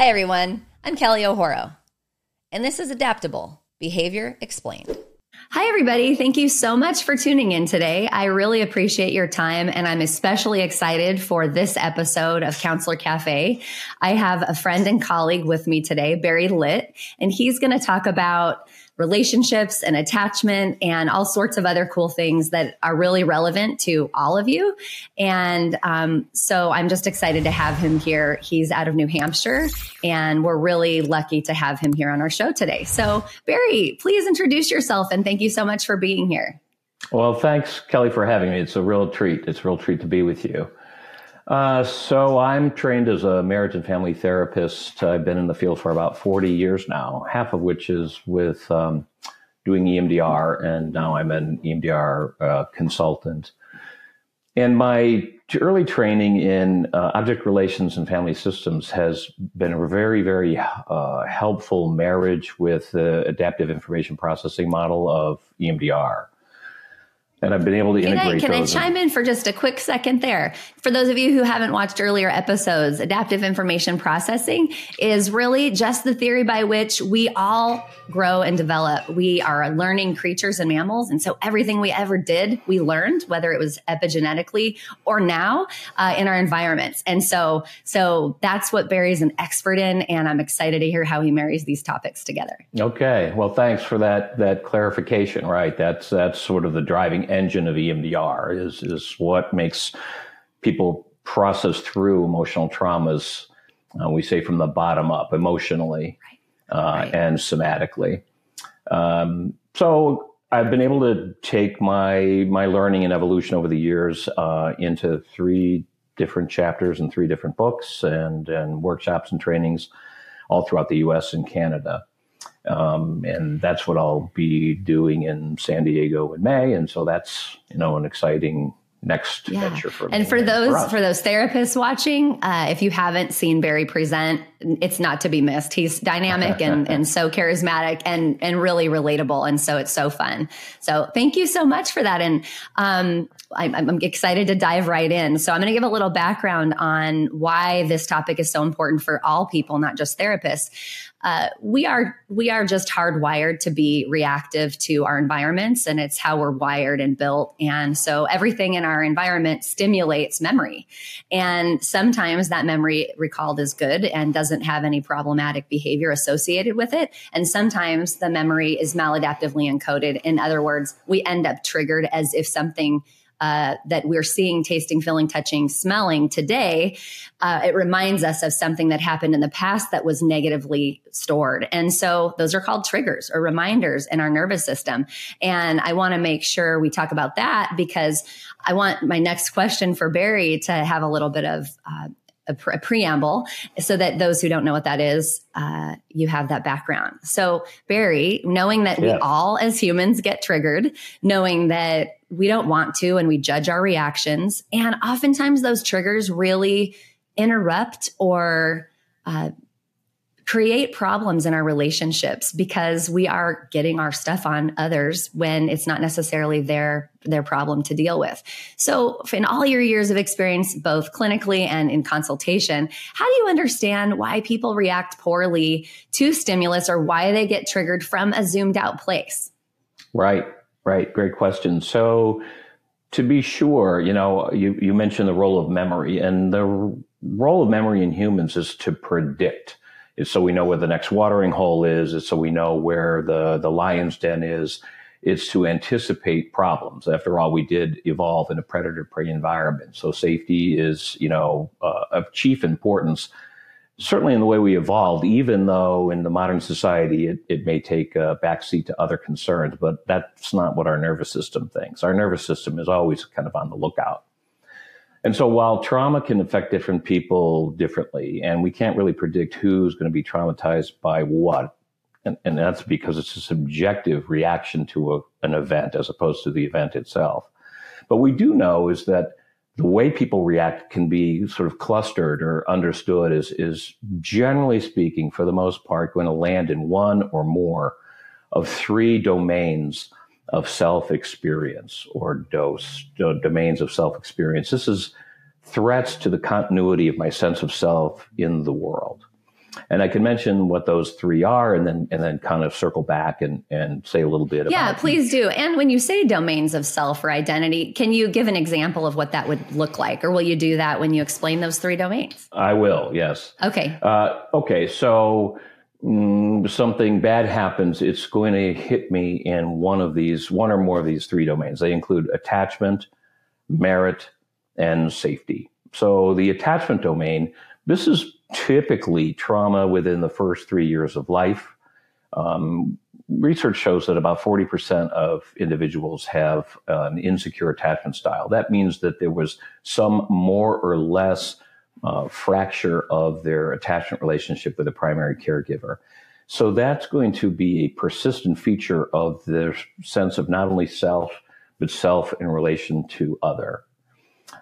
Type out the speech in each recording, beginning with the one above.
Hi, everyone. I'm Kelly O'Horo, and this is Adaptable Behavior Explained. Hi, everybody. Thank you so much for tuning in today. I really appreciate your time, and I'm especially excited for this episode of Counselor Cafe. I have a friend and colleague with me today, Barry Litt, and he's going to talk about relationships and attachment and all sorts of other cool things that are really relevant to all of you. And um, so I'm just excited to have him here. He's out of New Hampshire, and we're really lucky to have him here on our show today. So, Barry, please introduce yourself and thank you so much for being here. Well, thanks, Kelly, for having me. It's a real treat. It's a real treat to be with you. Uh, so I'm trained as a marriage and family therapist. I've been in the field for about 40 years now, half of which is with um, doing EMDR, and now I'm an EMDR uh, consultant. And my early training in uh, object relations and family systems has been a very, very uh, helpful marriage with the adaptive information processing model of EMDR and I've been able to integrate. Can I, can I chime in for just a quick second there? For those of you who haven't watched earlier episodes, adaptive information processing is really just the theory by which we all grow and develop. We are learning creatures and mammals, and so everything we ever did, we learned, whether it was epigenetically or now uh, in our environments. And so, so that's what Barry's an expert in, and I'm excited to hear how he marries these topics together. Okay, well, thanks for that that clarification. Right, that's that's sort of the driving engine of EMDR is is what makes people process through emotional traumas. Uh, we say from the bottom up, emotionally right. Uh, right. and somatically. Um, so I've been able to take my my learning and evolution over the years uh, into three different chapters and three different books and and workshops and trainings all throughout the U.S. and Canada. Um, and that's what I'll be doing in San Diego in May. And so that's, you know, an exciting next yeah. venture for me. and for those for, for, those therapists watching uh, if you haven't seen barry present it's not to be missed he's dynamic and and so charismatic and and really relatable and so it's so fun so thank you so much for that and um, I'm, I'm excited to dive right in so i'm going to give a little background on why this topic is so important for all people not just therapists uh, we are we are just hardwired to be reactive to our environments and it's how we're wired and built. And so everything in our environment stimulates memory. And sometimes that memory recalled is good and doesn't have any problematic behavior associated with it. And sometimes the memory is maladaptively encoded. In other words we end up triggered as if something uh, that we're seeing, tasting, feeling, touching, smelling today, uh, it reminds us of something that happened in the past that was negatively stored. And so those are called triggers or reminders in our nervous system. And I want to make sure we talk about that because I want my next question for Barry to have a little bit of uh, a, pre- a, preamble so that those who don't know what that is, uh, you have that background. So, Barry, knowing that we all as humans get triggered, knowing that we don't want to and we judge our reactions, and oftentimes those triggers really interrupt or uh, create problems in our relationships because we are getting our stuff on others when it's not necessarily their their problem to deal with. So, in all your years of experience both clinically and in consultation, how do you understand why people react poorly to stimulus or why they get triggered from a zoomed out place? Right. Right. Great question. So, to be sure, you know, you, you mentioned the role of memory, and the role of memory in humans is to predict so we know where the next watering hole is. It's so we know where the, the lion's den is. It's to anticipate problems. After all, we did evolve in a predator prey environment. So safety is, you know, uh, of chief importance, certainly in the way we evolved, even though in the modern society it, it may take a backseat to other concerns, but that's not what our nervous system thinks. Our nervous system is always kind of on the lookout. And so while trauma can affect different people differently, and we can't really predict who's going to be traumatized by what, and, and that's because it's a subjective reaction to a, an event as opposed to the event itself. But we do know is that the way people react can be sort of clustered or understood is, is generally speaking, for the most part, going to land in one or more of three domains of self experience or dose, domains of self experience. This is threats to the continuity of my sense of self in the world. And I can mention what those three are and then and then kind of circle back and, and say a little bit yeah, about Yeah, please do. And when you say domains of self or identity, can you give an example of what that would look like? Or will you do that when you explain those three domains? I will, yes. Okay. Uh, okay, so something bad happens, it's going to hit me in one of these, one or more of these three domains. They include attachment, merit, and safety. So the attachment domain, this is typically trauma within the first three years of life. Um, research shows that about 40% of individuals have an insecure attachment style. That means that there was some more or less uh, fracture of their attachment relationship with a primary caregiver. So that's going to be a persistent feature of their sense of not only self, but self in relation to other.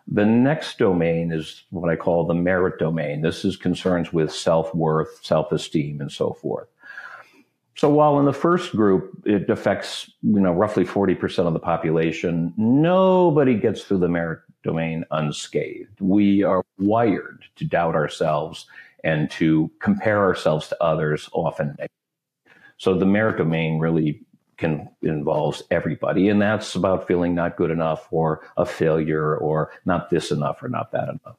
The next domain is what I call the merit domain. This is concerns with self worth, self esteem, and so forth. So while in the first group it affects you know roughly 40% of the population, nobody gets through the merit domain unscathed. We are wired to doubt ourselves and to compare ourselves to others often. So the merit domain really can involves everybody and that's about feeling not good enough or a failure or not this enough or not that enough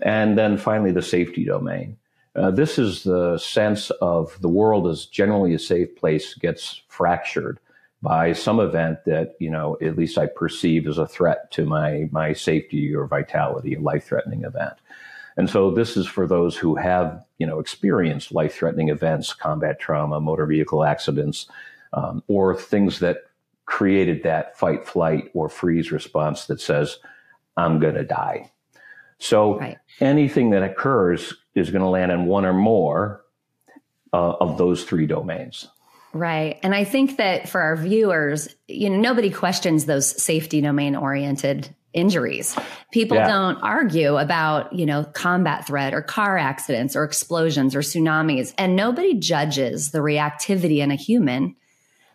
and then finally the safety domain uh, this is the sense of the world as generally a safe place gets fractured by some event that you know at least i perceive as a threat to my my safety or vitality a life threatening event and so this is for those who have you know experienced life threatening events combat trauma motor vehicle accidents um, or things that created that fight, flight, or freeze response that says, I'm going to die. So right. anything that occurs is going to land in one or more uh, of those three domains. Right. And I think that for our viewers, you know, nobody questions those safety domain oriented injuries. People yeah. don't argue about, you know, combat threat or car accidents or explosions or tsunamis. And nobody judges the reactivity in a human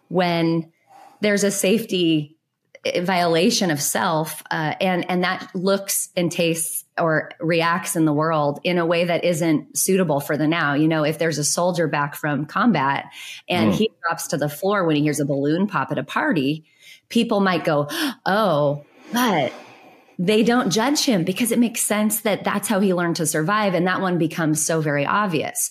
when there's a safety violation of self uh, and and that looks and tastes or reacts in the world in a way that isn't suitable for the now you know if there's a soldier back from combat and mm. he drops to the floor when he hears a balloon pop at a party people might go oh but they don't judge him because it makes sense that that's how he learned to survive. And that one becomes so very obvious.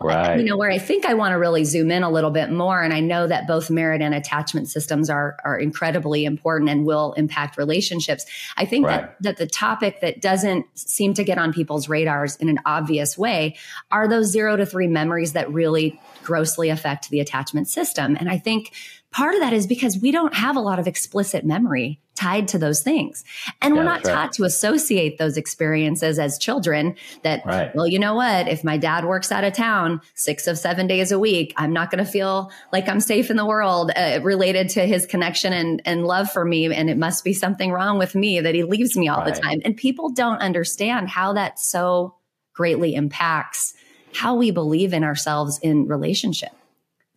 Right you know where i think i want to really zoom in a little bit more and i know that both merit and attachment systems are are incredibly important and will impact relationships. I think right. that that the topic that doesn't seem to get on people's radars in an obvious way are those 0 to 3 memories that really grossly affect the attachment system. And i think part of that is because we don't have a lot of explicit memory tied to those things. And yeah, we're not right. taught to associate those experiences as children that, right. well, you know what? If my dad works out of town six of seven days a week, I'm not going to feel like I'm safe in the world uh, related to his connection and, and love for me. And it must be something wrong with me that he leaves me all right. the time. And people don't understand how that so greatly impacts how we believe in ourselves in relationship.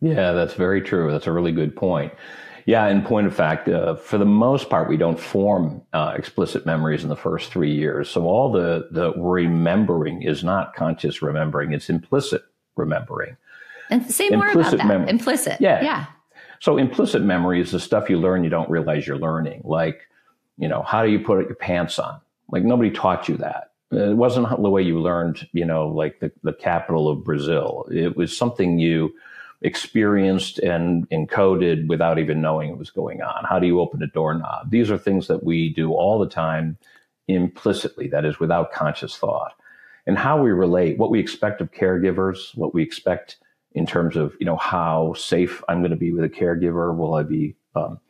Yeah, that's very true. That's a really good point. Yeah, in point of fact, uh, for the most part, we don't form uh, explicit memories in the first three years. So all the the remembering is not conscious remembering; it's implicit remembering. And say more implicit about that. Mem- implicit. Yeah. Yeah. So implicit memory is the stuff you learn you don't realize you're learning. Like, you know, how do you put your pants on? Like nobody taught you that. It wasn't the way you learned, you know, like the, the capital of Brazil. It was something you experienced and encoded without even knowing it was going on? How do you open a doorknob? These are things that we do all the time implicitly, that is, without conscious thought. And how we relate, what we expect of caregivers, what we expect in terms of, you know, how safe I'm going to be with a caregiver. Will I be um,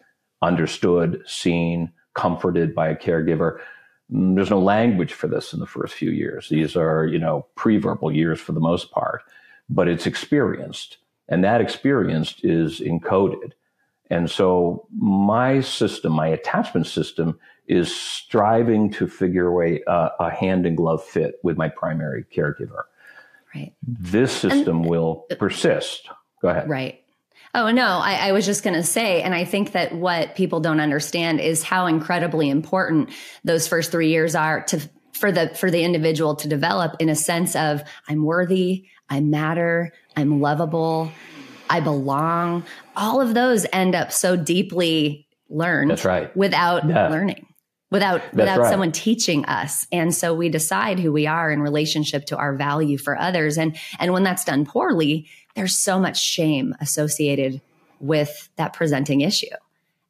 understood, seen, comforted by a caregiver? Mm, there's no language for this in the first few years. These are, you know, pre-verbal years for the most part, but it's experienced. And that experience is encoded. And so my system, my attachment system is striving to figure a uh, a hand and glove fit with my primary caregiver. Right. This system and, will persist. Go ahead. Right. Oh, no, I, I was just going to say, and I think that what people don't understand is how incredibly important those first three years are to for the for the individual to develop in a sense of I'm worthy, I matter, I'm lovable, I belong. All of those end up so deeply learned. That's right. Without yeah. learning without That's without right. someone teaching us and so we decide who we are in relationship to our value for others and and when that's done poorly there's so much shame associated with that presenting issue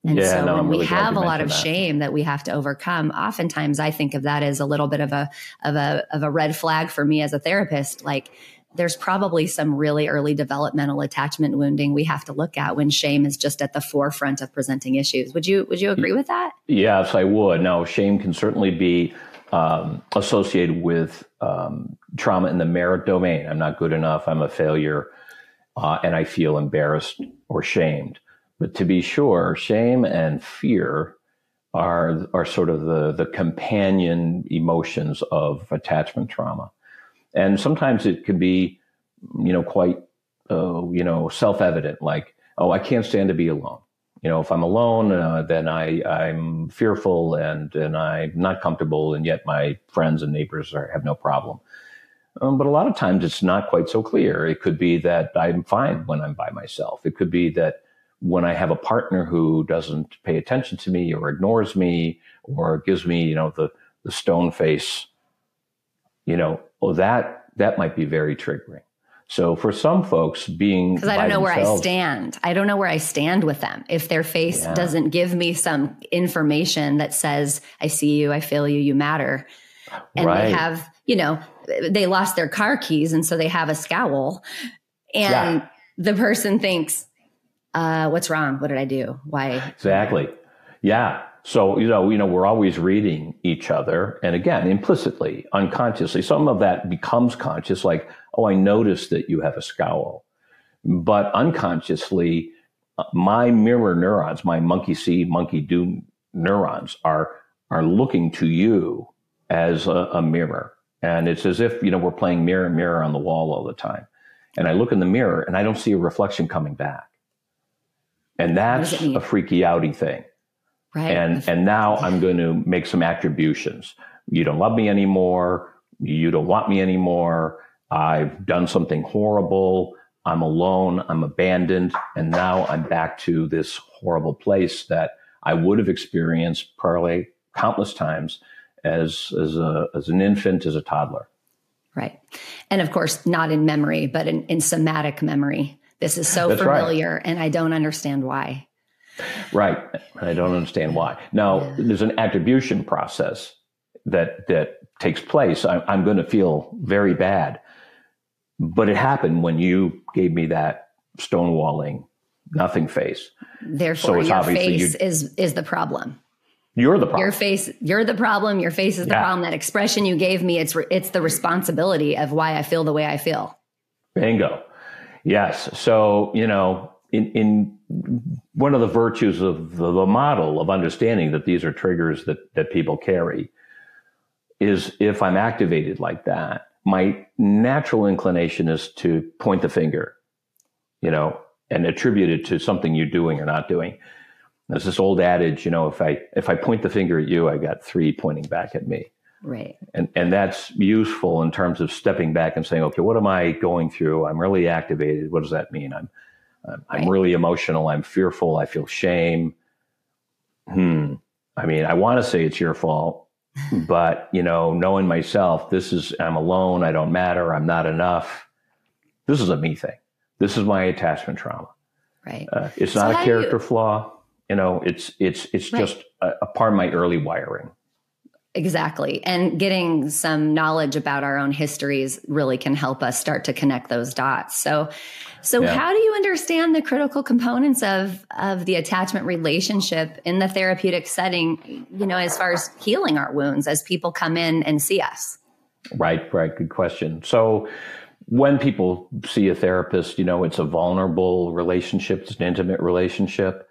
and yeah, so no, when really we have a lot of that. shame that we have to overcome oftentimes i think of that as a little bit of a of a of a red flag for me as a therapist like there's probably some really early developmental attachment wounding we have to look at when shame is just at the forefront of presenting issues. Would you would you agree with that? Yes, I would. Now, shame can certainly be um, associated with um, trauma in the merit domain. I'm not good enough. I'm a failure, uh, and I feel embarrassed or shamed. But to be sure, shame and fear are are sort of the the companion emotions of attachment trauma and sometimes it can be, you know, quite, uh, you know, self-evident. Like, oh, I can't stand to be alone. You know, if I'm alone, uh, then I I'm fearful and and I'm not comfortable, and yet my friends and neighbors are, have no problem. Um, but a lot of times it's not quite so clear. It could be that I'm fine when I'm by myself. It could be that when I have a partner who doesn't pay attention to me or ignores me or gives me, you know, the the stone face, you know, oh, that that might be very triggering. So for some folks, being because I don't know where I stand, I don't know where I stand with them. If their face yeah. doesn't give me some information that says, "I see you, I feel you, you matter," and right. they have, you know, they lost their car keys, and so they have a scowl, and yeah. the person thinks, uh, "What's wrong? What did I do? Why?" Exactly. Yeah. So, you know, you know, we're always reading each other. And again, implicitly, unconsciously, some of that becomes conscious, like, oh, I noticed that you have a scowl. But unconsciously, uh, my mirror neurons, my monkey see, monkey do neurons are, are looking to you as a, a mirror. And it's as if, you know, we're playing mirror, mirror on the wall all the time. And I look in the mirror and I don't see a reflection coming back. And that's a freaky outy thing. Right. And and now I'm going to make some attributions. You don't love me anymore. You don't want me anymore. I've done something horrible. I'm alone. I'm abandoned. And now I'm back to this horrible place that I would have experienced probably countless times as as a as an infant, as a toddler. Right. And of course, not in memory, but in, in somatic memory. This is so That's familiar right. and I don't understand why. Right. I don't understand why. Now, yeah. there's an attribution process that that takes place. I, I'm going to feel very bad, but it happened when you gave me that stonewalling, nothing face. Therefore, so your face is is the problem. You're the problem. Your face, you're the problem. Your face is the yeah. problem. That expression you gave me, it's it's the responsibility of why I feel the way I feel. Bingo. Yes. So you know, in in one of the virtues of the, the, model of understanding that these are triggers that, that people carry is if I'm activated like that, my natural inclination is to point the finger, you know, and attribute it to something you're doing or not doing. There's this old adage, you know, if I if I point the finger at you, I got three pointing back at me. Right. And and that's useful in terms of stepping back and saying, okay, what am I going through? I'm really activated. What does that mean? I'm I'm, I'm really emotional. I'm fearful. I feel shame. Hmm. I mean, I want to say it's your fault, but you know, knowing myself, this is I'm alone. I don't matter. I'm not enough. This is a me thing. This is my attachment trauma. Right. Uh, it's so not a character you, flaw. You know, it's it's it's right. just a, a part of my early wiring. Exactly. And getting some knowledge about our own histories really can help us start to connect those dots. So, so yeah. how do you understand the critical components of, of the attachment relationship in the therapeutic setting, you know, as far as healing our wounds as people come in and see us? Right, right. Good question. So, when people see a therapist, you know, it's a vulnerable relationship, it's an intimate relationship.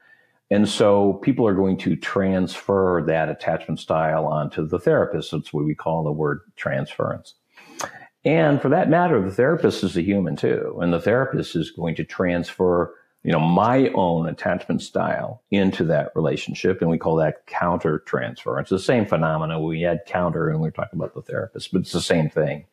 And so people are going to transfer that attachment style onto the therapist. That's what we call the word transference. And for that matter, the therapist is a human too. And the therapist is going to transfer, you know, my own attachment style into that relationship. And we call that counter transfer. It's the same phenomena. We add counter and we're talking about the therapist, but it's the same thing.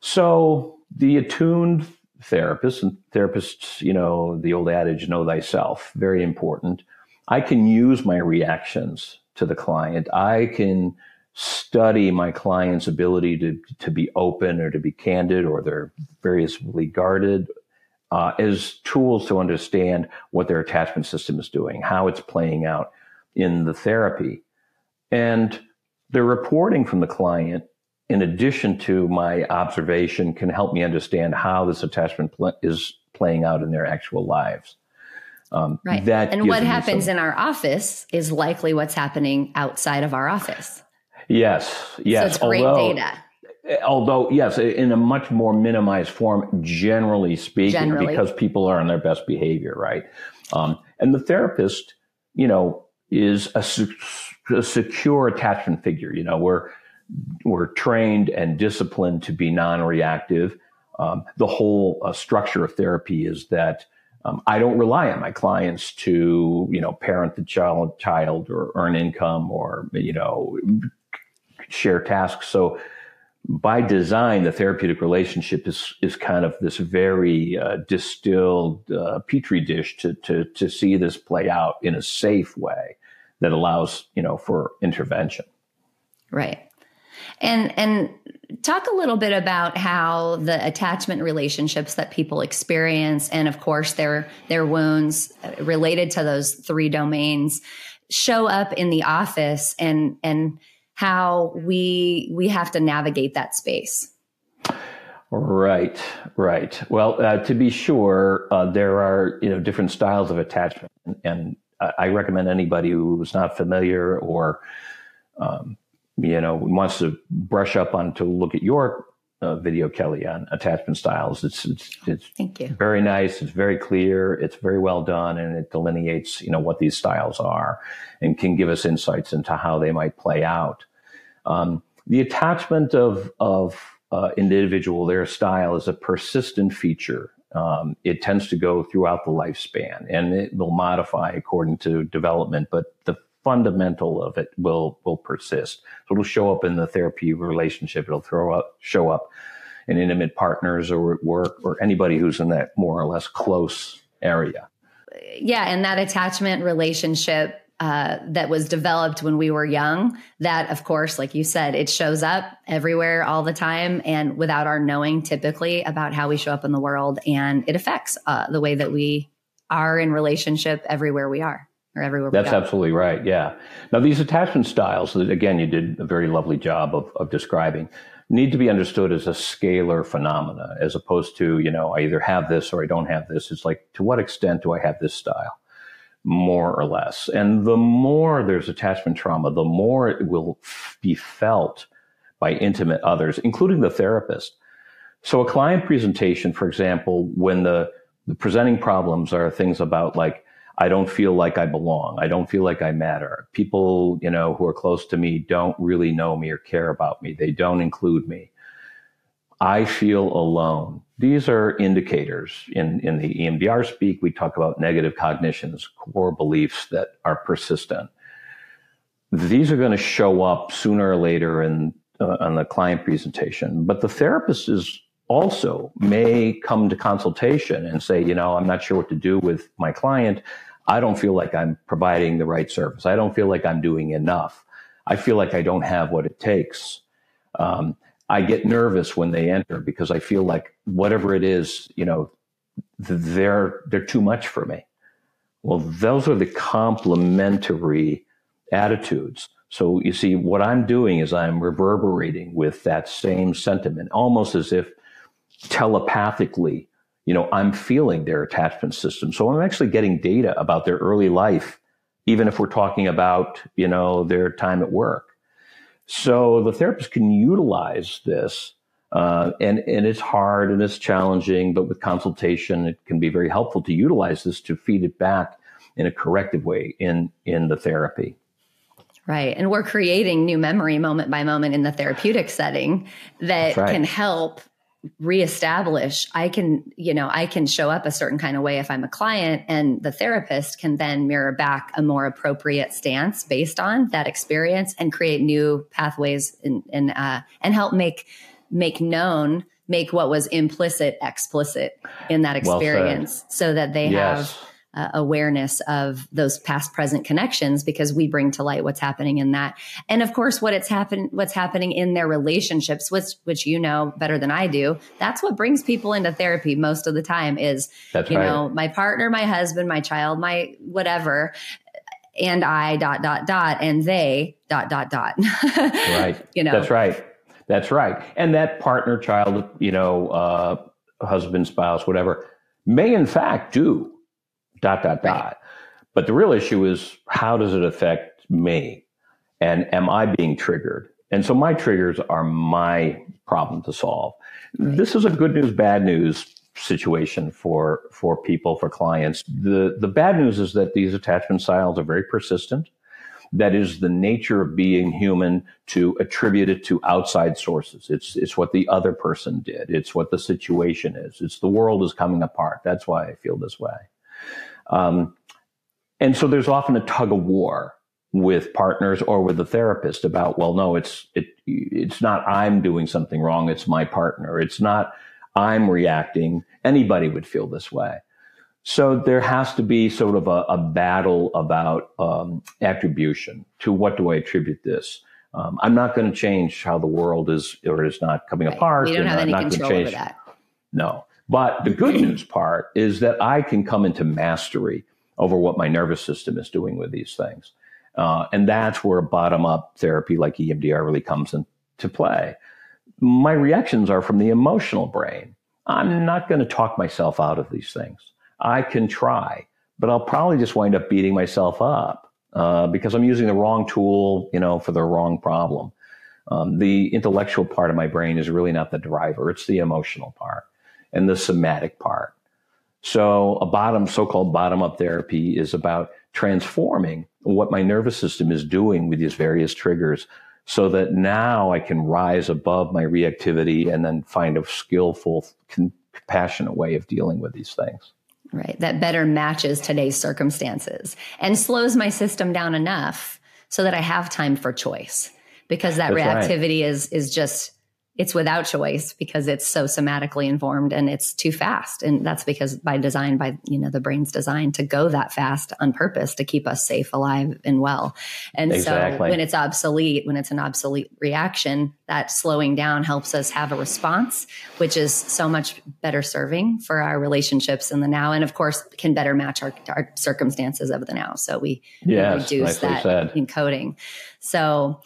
So the attuned therapist and therapists, you know, the old adage, know thyself, very important. I can use my reactions to the client. I can study my client's ability to, to be open or to be candid or they're variously guarded uh, as tools to understand what their attachment system is doing, how it's playing out in the therapy. And the reporting from the client, in addition to my observation, can help me understand how this attachment pl- is playing out in their actual lives. Um, right. That and what happens some, in our office is likely what's happening outside of our office. Yes, yes. So it's great although, data. Although, yes, in a much more minimized form, generally speaking, generally. because people are on their best behavior, right? Um, and the therapist, you know, is a, a secure attachment figure. You know, we're we're trained and disciplined to be non-reactive. Um, the whole uh, structure of therapy is that um, I don't rely on my clients to, you know, parent the child, child or earn income or, you know, share tasks. So by design, the therapeutic relationship is is kind of this very uh, distilled uh, petri dish to to to see this play out in a safe way that allows you know for intervention. Right. And and talk a little bit about how the attachment relationships that people experience and of course their their wounds related to those three domains show up in the office and and how we we have to navigate that space. Right, right. Well, uh, to be sure, uh, there are you know different styles of attachment, and I recommend anybody who's not familiar or um, you know wants to brush up on to look at your uh, video, Kelly, on attachment styles. It's it's it's Thank you. very nice. It's very clear. It's very well done, and it delineates you know what these styles are, and can give us insights into how they might play out. Um, the attachment of of uh, individual, their style, is a persistent feature. Um, it tends to go throughout the lifespan, and it will modify according to development. But the fundamental of it will will persist. So it'll show up in the therapy relationship. It'll throw up show up in intimate partners or at work or anybody who's in that more or less close area. Yeah, and that attachment relationship uh, that was developed when we were young. That, of course, like you said, it shows up everywhere all the time and without our knowing typically about how we show up in the world. And it affects uh, the way that we are in relationship everywhere we are or everywhere. That's absolutely right. Yeah. Now, these attachment styles, that again, you did a very lovely job of, of describing, need to be understood as a scalar phenomena, as opposed to, you know, I either have this or I don't have this. It's like, to what extent do I have this style? More or less. And the more there's attachment trauma, the more it will f- be felt by intimate others, including the therapist. So a client presentation, for example, when the, the presenting problems are things about like, I don't feel like I belong. I don't feel like I matter. People, you know, who are close to me don't really know me or care about me. They don't include me. I feel alone. These are indicators in, in the EMDR speak. We talk about negative cognitions, core beliefs that are persistent. These are going to show up sooner or later in uh, on the client presentation, but the therapist is also may come to consultation and say, you know, I'm not sure what to do with my client. I don't feel like I'm providing the right service. I don't feel like I'm doing enough. I feel like I don't have what it takes. Um, I get nervous when they enter because I feel like whatever it is, you know, they're they're too much for me. Well, those are the complementary attitudes. So you see, what I'm doing is I'm reverberating with that same sentiment, almost as if telepathically you know, I'm feeling their attachment system. So I'm actually getting data about their early life, even if we're talking about, you know, their time at work. So the therapist can utilize this. Uh, and, and it's hard and it's challenging, but with consultation, it can be very helpful to utilize this to feed it back in a corrective way in, in the therapy. Right. And we're creating new memory moment by moment in the therapeutic setting that right. can help reestablish i can you know i can show up a certain kind of way if i'm a client and the therapist can then mirror back a more appropriate stance based on that experience and create new pathways and and uh, and help make make known make what was implicit explicit in that experience well so that they yes. have uh, awareness of those past present connections because we bring to light what's happening in that. And of course what it's happen what's happening in their relationships which which you know better than I do that's what brings people into therapy most of the time is that's you right. know my partner my husband my child my whatever and I dot dot dot and they dot dot dot. Right. You know. That's right. That's right. And that partner child you know uh husband spouse whatever may in fact do dot, dot, right. dot. But the real issue is how does it affect me? And am I being triggered? And so my triggers are my problem to solve. Right. This is a good news, bad news situation for, for people, for clients. The, the bad news is that these attachment styles are very persistent. That is the nature of being human to attribute it to outside sources. It's, it's what the other person did. It's what the situation is. It's the world is coming apart. That's why I feel this way. Um, and so there's often a tug of war with partners or with the therapist about, well, no, it's, it, it's not I'm doing something wrong. It's my partner. It's not I'm reacting. Anybody would feel this way. So there has to be sort of a, a battle about um, attribution to what do I attribute this? Um, I'm not going to change how the world is or is not coming right. apart. We don't have any control over that. No. But the good news part is that I can come into mastery over what my nervous system is doing with these things. Uh, and that's where bottom up therapy like EMDR really comes into play. My reactions are from the emotional brain. I'm not going to talk myself out of these things. I can try, but I'll probably just wind up beating myself up uh, because I'm using the wrong tool, you know, for the wrong problem. Um, the intellectual part of my brain is really not the driver; it's the emotional part and the somatic part. So a bottom, so-called bottom-up therapy is about transforming what my nervous system is doing with these various triggers so that now I can rise above my reactivity and then find a skillful, compassionate way of dealing with these things. Right. That better matches today's circumstances and slows my system down enough so that I have time for choice because that That's reactivity right. is, is just it's without choice because it's so somatically informed and it's too fast. And that's because by design, by, you know, the brain's designed to go that fast on purpose to keep us safe, alive, and well. And exactly. so when it's obsolete, when it's an obsolete reaction, that slowing down helps us have a response, which is so much better serving for our relationships in the now. And of course, can better match our, our circumstances of the now. So we, yes, we reduce that said. encoding. So,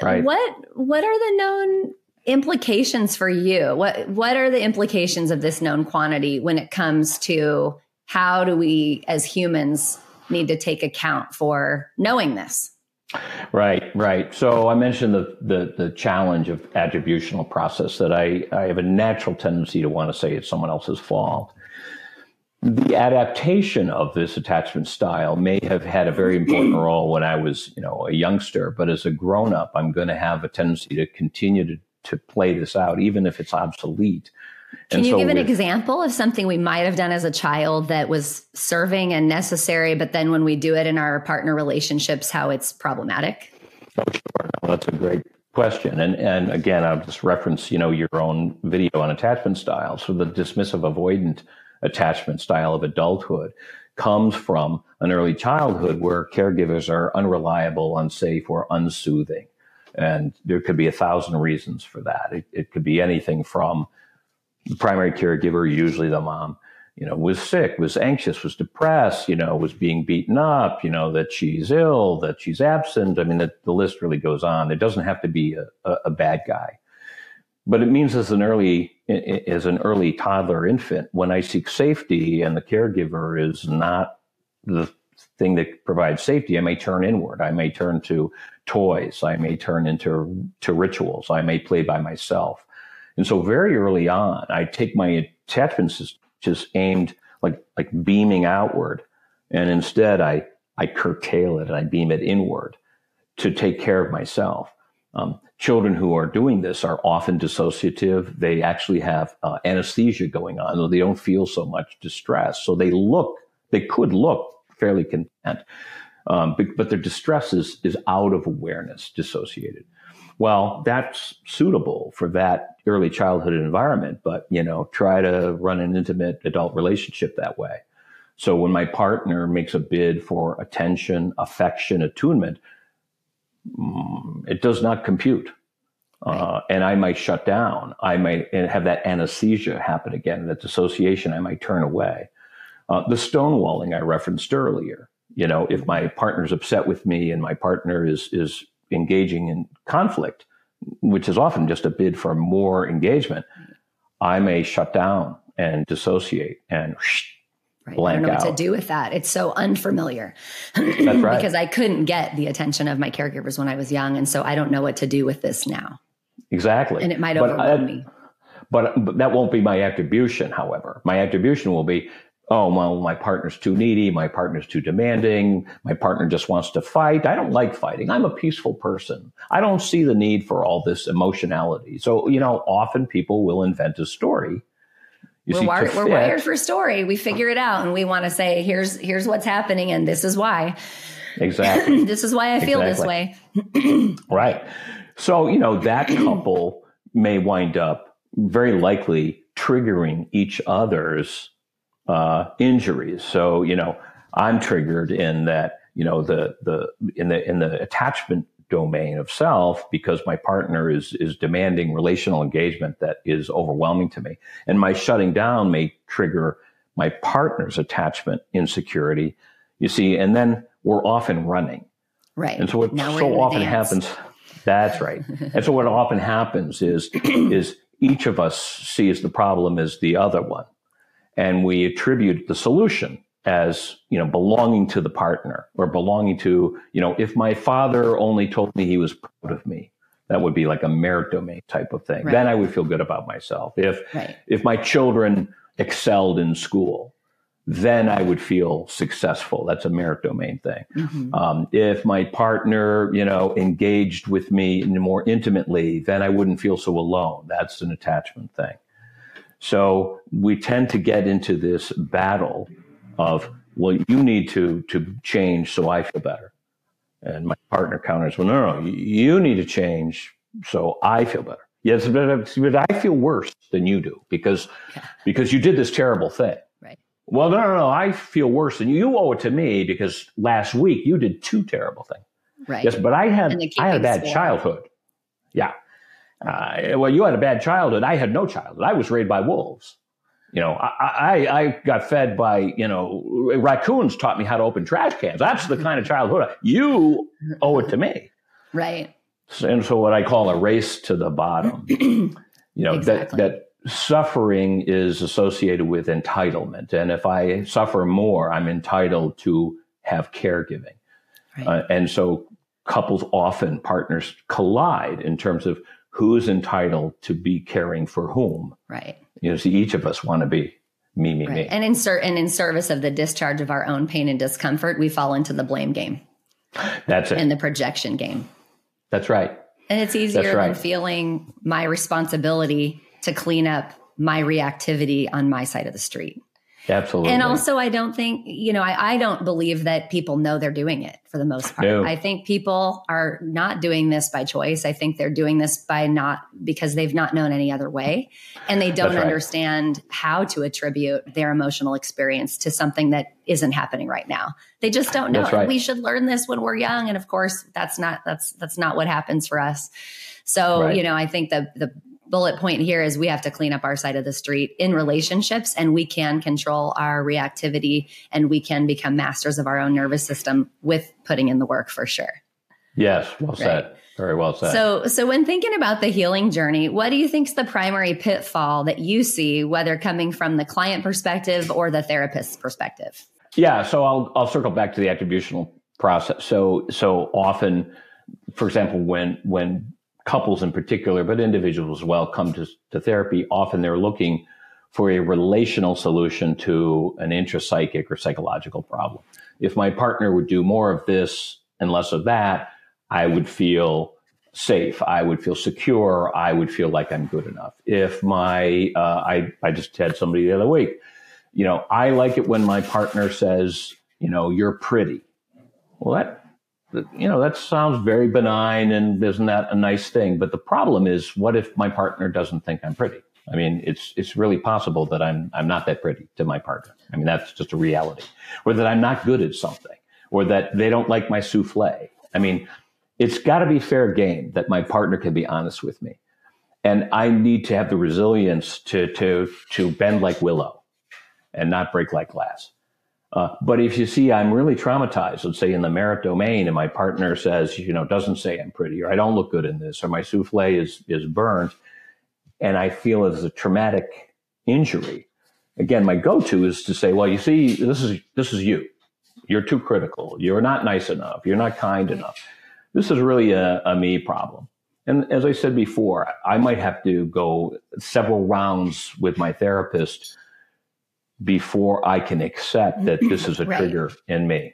uh, right. what what are the known implications for you? What what are the implications of this known quantity when it comes to how do we as humans need to take account for knowing this? Right right. So i mentioned the the, the challenge of attributional process that i i have a natural tendency to want to say it's someone else's fault. The adaptation of this attachment style may have had a very important role when I was, you know, a youngster, but as a grown up, I'm going to have a tendency to continue to to play this out, even if it's obsolete. Can and you so give an example of something we might have done as a child that was serving and necessary, but then when we do it in our partner relationships, how it's problematic? Oh, sure. No, that's a great question. And and again, I'll just reference, you know, your own video on attachment styles. So the dismissive avoidant attachment style of adulthood comes from an early childhood where caregivers are unreliable, unsafe, or unsoothing. And there could be a thousand reasons for that. It, it could be anything from the primary caregiver, usually the mom, you know, was sick, was anxious, was depressed, you know, was being beaten up, you know, that she's ill, that she's absent. I mean, the, the list really goes on. It doesn't have to be a, a, a bad guy. But it means as an early, as an early toddler infant, when I seek safety and the caregiver is not the thing that provides safety, I may turn inward. I may turn to toys. I may turn into to rituals. I may play by myself. And so very early on, I take my attachments just aimed like like beaming outward, and instead I I curtail it and I beam it inward to take care of myself. Um, children who are doing this are often dissociative. They actually have uh, anesthesia going on, so they don't feel so much distress. So they look, they could look fairly content. Um, but, but, their distress is, is out of awareness, dissociated. Well, that's suitable for that early childhood environment, but you know, try to run an intimate adult relationship that way. So when my partner makes a bid for attention, affection, attunement, mm, it does not compute. Uh, and I might shut down. I might have that anesthesia happen again, that dissociation. I might turn away. Uh, the stonewalling I referenced earlier. You know, if my partner's upset with me and my partner is is engaging in conflict, which is often just a bid for more engagement, I may shut down and dissociate and Right. I don't know out. what to do with that. It's so unfamiliar. That's right. because I couldn't get the attention of my caregivers when I was young. And so I don't know what to do with this now. Exactly. And it might overwhelm I, me. But, but that won't be my attribution, however. My attribution will be, oh, well, my partner's too needy. My partner's too demanding. My partner just wants to fight. I don't like fighting. I'm a peaceful person. I don't see the need for all this emotionality. So, you know, often people will invent a story. we're, see, wired, we're wired for story. We figure it out and we want to say, here's, here's what's happening and this is why. Exactly. this is why I feel exactly. this way. right. So, you know, that couple may wind up very likely triggering each other's uh, injuries. So, you know, I'm triggered in that, you know, the, the, in the, in the attachment domain of self because my partner is, is demanding relational engagement that is overwhelming to me. And my shutting down may trigger my partner's attachment insecurity. You see, and then we're often running. Right. And so what now so often dance. happens, that's right. and so what often happens is, is each of us sees the problem as the other one and we attribute the solution as you know belonging to the partner or belonging to you know if my father only told me he was proud of me that would be like a merit domain type of thing right. then i would feel good about myself if right. if my children excelled in school then i would feel successful that's a merit domain thing mm-hmm. um, if my partner you know engaged with me more intimately then i wouldn't feel so alone that's an attachment thing so we tend to get into this battle of, well, you need to, to change so I feel better. And my partner counters, well, no, no, you need to change so I feel better. Yes, but, I feel worse than you do because, yeah. because you did this terrible thing. Right. Well, no, no, no, I feel worse than you. You owe it to me because last week you did two terrible things. Right. Yes, but I had, I had a bad score. childhood. Yeah. Uh, well, you had a bad childhood. I had no childhood. I was raised by wolves. You know, I, I, I got fed by, you know, raccoons taught me how to open trash cans. That's the kind of childhood. You owe it to me. Right. And so what I call a race to the bottom, you know, exactly. that, that suffering is associated with entitlement. And if I suffer more, I'm entitled to have caregiving. Right. Uh, and so couples often, partners collide in terms of who's entitled to be caring for whom. Right. You know, see, each of us want to be me, me, right. me. And in, ser- and in service of the discharge of our own pain and discomfort, we fall into the blame game. That's it. And the projection game. That's right. And it's easier right. than feeling my responsibility to clean up my reactivity on my side of the street. Absolutely. And also, I don't think, you know, I, I, don't believe that people know they're doing it for the most part. No. I think people are not doing this by choice. I think they're doing this by not because they've not known any other way. And they don't right. understand how to attribute their emotional experience to something that isn't happening right now. They just don't know. Right. We should learn this when we're young. And of course, that's not, that's, that's not what happens for us. So, right. you know, I think the, the bullet point here is we have to clean up our side of the street in relationships and we can control our reactivity and we can become masters of our own nervous system with putting in the work for sure. Yes, well right. said. Very well said. So, so when thinking about the healing journey, what do you think is the primary pitfall that you see, whether coming from the client perspective or the therapist's perspective? Yeah, so I'll I'll circle back to the attributional process. So, so often, for example, when when couples in particular, but individuals as well, come to, to therapy, often they're looking for a relational solution to an intrapsychic or psychological problem. If my partner would do more of this and less of that, I would feel safe. I would feel secure. I would feel like I'm good enough. If my, uh, I, I just had somebody the other week, you know, I like it when my partner says, you know, you're pretty. Well, that you know, that sounds very benign and isn't that a nice thing? But the problem is, what if my partner doesn't think I'm pretty? I mean, it's, it's really possible that I'm, I'm not that pretty to my partner. I mean, that's just a reality or that I'm not good at something or that they don't like my souffle. I mean, it's got to be fair game that my partner can be honest with me. And I need to have the resilience to, to, to bend like willow and not break like glass. Uh, but if you see I'm really traumatized, let's say in the merit domain, and my partner says, you know, doesn't say I'm pretty, or I don't look good in this, or my souffle is is burned, and I feel it as a traumatic injury. Again, my go-to is to say, well, you see, this is this is you. You're too critical. You're not nice enough. You're not kind enough. This is really a, a me problem. And as I said before, I might have to go several rounds with my therapist before I can accept that this is a right. trigger in me.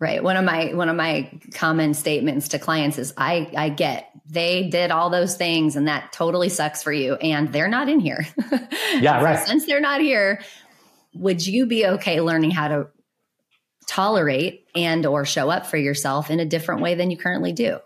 Right. One of my one of my common statements to clients is I I get they did all those things and that totally sucks for you and they're not in here. Yeah, right. Since they're not here, would you be okay learning how to tolerate and or show up for yourself in a different way than you currently do?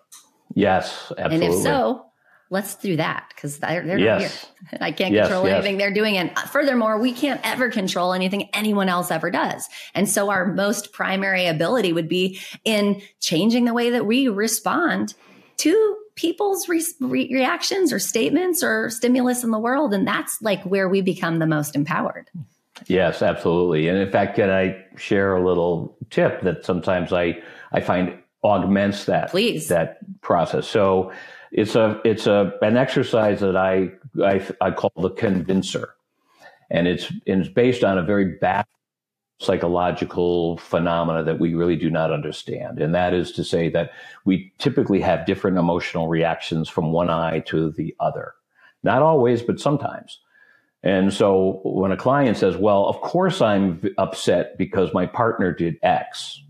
Yes, absolutely. And if so, let's do that because they're, they're yes. not here. I can't yes, control yes. anything they're doing. And uh, furthermore, we can't ever control anything anyone else ever does. And so our most primary ability would be in changing the way that we respond to people's re- re- reactions or statements or stimulus in the world. And that's like where we become the most empowered. Yes, absolutely. And in fact, can I share a little tip that sometimes I, I find augments that, Please. that process. So, it's a it's a an exercise that I I, I call the convincer, and it's it's based on a very bad psychological phenomena that we really do not understand, and that is to say that we typically have different emotional reactions from one eye to the other, not always, but sometimes. And so when a client says, "Well, of course I'm upset because my partner did X,"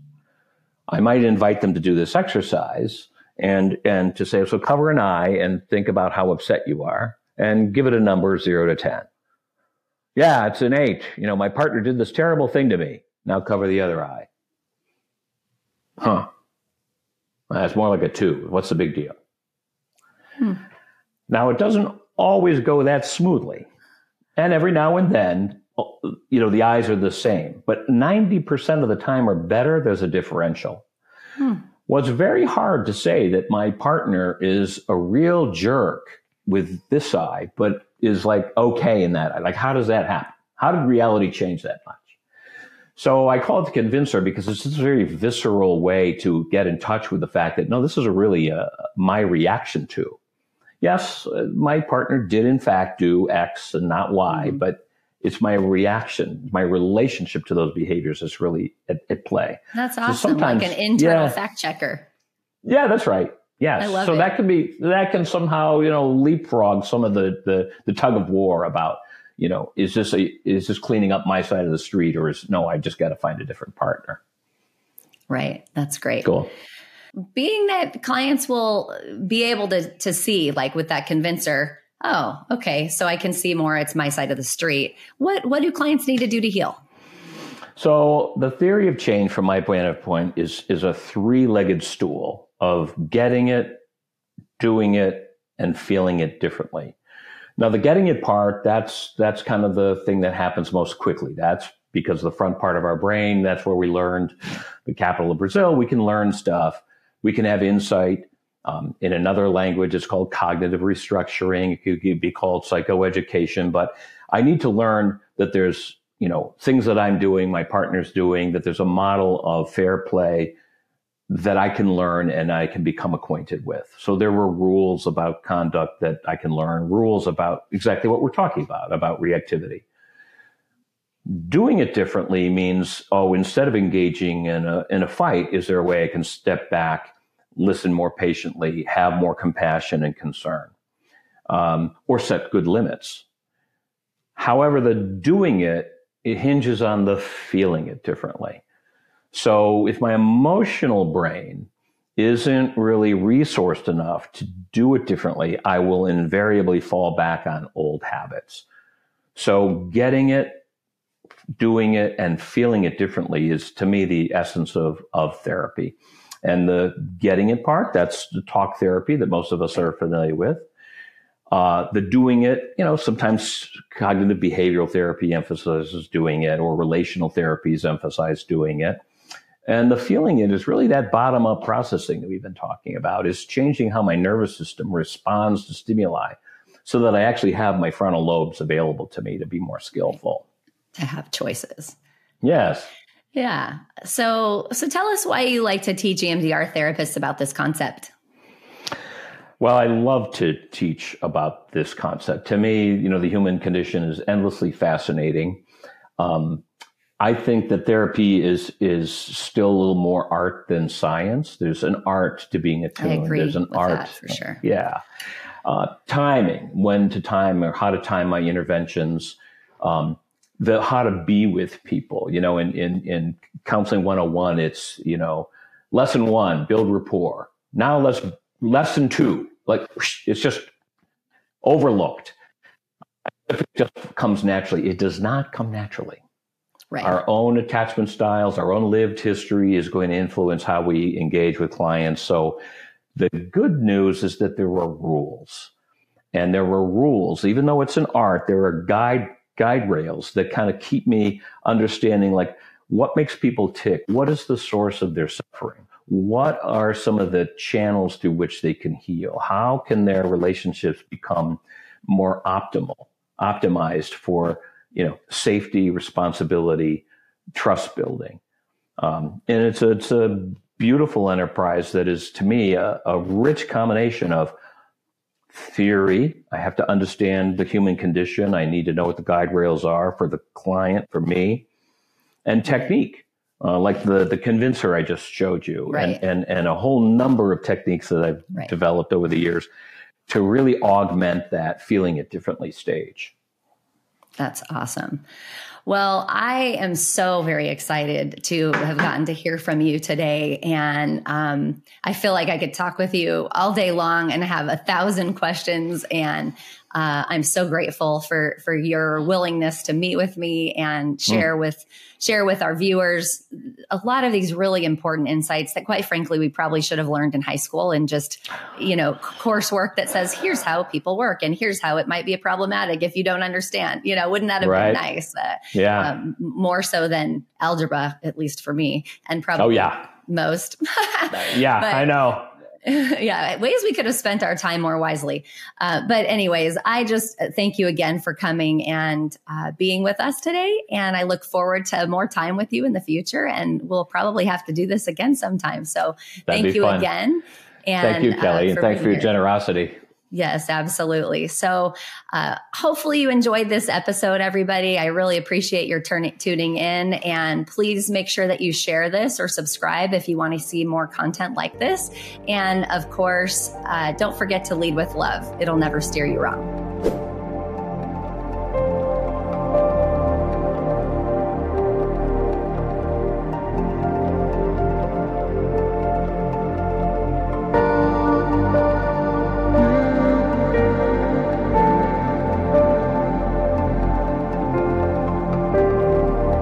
I might invite them to do this exercise and and to say so cover an eye and think about how upset you are and give it a number 0 to 10 yeah it's an 8 you know my partner did this terrible thing to me. Now cover the other eye. Huh. That's more like a 2 what's the big deal? Hmm. now it doesn't always go that smoothly. And every now and then you know the eyes are the same. But 90% of the time or better. There's a differential. Hmm. Well, it's very hard to say that my partner is a real jerk with this eye, but is like okay in that eye. Like, how does that happen? How did reality change that much? So I call it the convincer because it's a very visceral way to get in touch with the fact that no, this is a really uh, my reaction to. Yes, uh, my partner did in fact do X and not Y, mm-hmm. but it's my reaction, my relationship to those behaviors is really at, at play. That's awesome. So like an internal yeah, fact checker. Yeah, that's right. Love so it. that could be that can somehow, you know, leapfrog some of the, the the tug of war about, you know, is this a is this cleaning up my side of the street or is no, I just got to find a different partner. Right. That's great. Cool being that clients will be able to to see like with that convincer oh, okay, so I can see more. It's my side of the street. What what do clients need to do to heal? So the theory of change, from my point of point, is is a three legged stool of getting it, doing it, and feeling it differently. Now, the getting it part, that's that's kind of the thing that happens most quickly. That's because the front part of our brain, that's where we learned the capital of Brazil. We can learn stuff. We can have insight. Um, in another language, it's called cognitive restructuring. It could be called psychoeducation. But I need to learn that there's, you know, things that I'm doing, my partner's doing, that there's a model of fair play that I can learn and I can become acquainted with. So there were rules about conduct that I can learn, rules about exactly what we're talking about, about reactivity. Doing it differently means, oh, instead of engaging in a, in a fight, is there a way I can step back listen more patiently, have more compassion and concern, um, or set good limits. However, the doing it, it hinges on the feeling it differently. So if my emotional brain isn't really resourced enough to do it differently, I will invariably fall back on old habits. So getting it, doing it, and feeling it differently is to me the essence of, of therapy. And the getting it part, that's the talk therapy that most of us are familiar with. Uh, the doing it, you know, sometimes cognitive behavioral therapy emphasizes doing it or relational therapies emphasize doing it. And the feeling it is really that bottom up processing that we've been talking about is changing how my nervous system responds to stimuli so that I actually have my frontal lobes available to me to be more skillful. To have choices. Yes. Yeah. So so tell us why you like to teach EMDR therapists about this concept. Well, I love to teach about this concept. To me, you know, the human condition is endlessly fascinating. Um, I think that therapy is is still a little more art than science. There's an art to being attuned. There's an art for sure. Yeah, uh, timing, when to time or how to time my interventions. Um, the how to be with people. You know, in in in counseling 101, it's you know, lesson one, build rapport. Now let's lesson two, like it's just overlooked. If it just comes naturally. It does not come naturally. Right. Our own attachment styles, our own lived history is going to influence how we engage with clients. So the good news is that there were rules. And there were rules, even though it's an art, there are guide guide rails that kind of keep me understanding like what makes people tick? What is the source of their suffering? What are some of the channels through which they can heal? How can their relationships become more optimal, optimized for, you know, safety, responsibility, trust building? Um, and it's a, it's a beautiful enterprise that is to me a, a rich combination of theory. I have to understand the human condition. I need to know what the guide rails are for the client, for me, and technique, uh, like the the convincer I just showed you, Right. and, and and a whole number of techniques that I've Right. developed over the years to really augment that feeling it differently stage. That's awesome. Well, I am so very excited to have gotten to hear from you today. And um, I feel like I could talk with you all day long and have a thousand questions. And uh, I'm so grateful for for your willingness to meet with me and share with share with our viewers a lot of these really important insights that, quite frankly, we probably should have learned in high school and just you know coursework that says here's how people work and here's how it might be problematic if you don't understand. You know, wouldn't that have Right. been nice? Uh, Yeah. um, more so than algebra, at least for me, and probably oh yeah. most. Yeah. But- I know. yeah, ways we could have spent our time more wisely. Uh, but, anyways, I just uh, thank you again for coming and uh, being with us today. And I look forward to more time with you in the future. And we'll probably have to do this again sometime. So, That'd thank you fun. again. And, Thank you, uh, Kelly, and thanks for your here. generosity. Yes, absolutely. So, uh, hopefully, you enjoyed this episode, everybody. I really appreciate your turn- tuning in. And please make sure that you share this or subscribe if you want to see more content like this. And of course, uh, don't forget to lead with love, it'll never steer you wrong.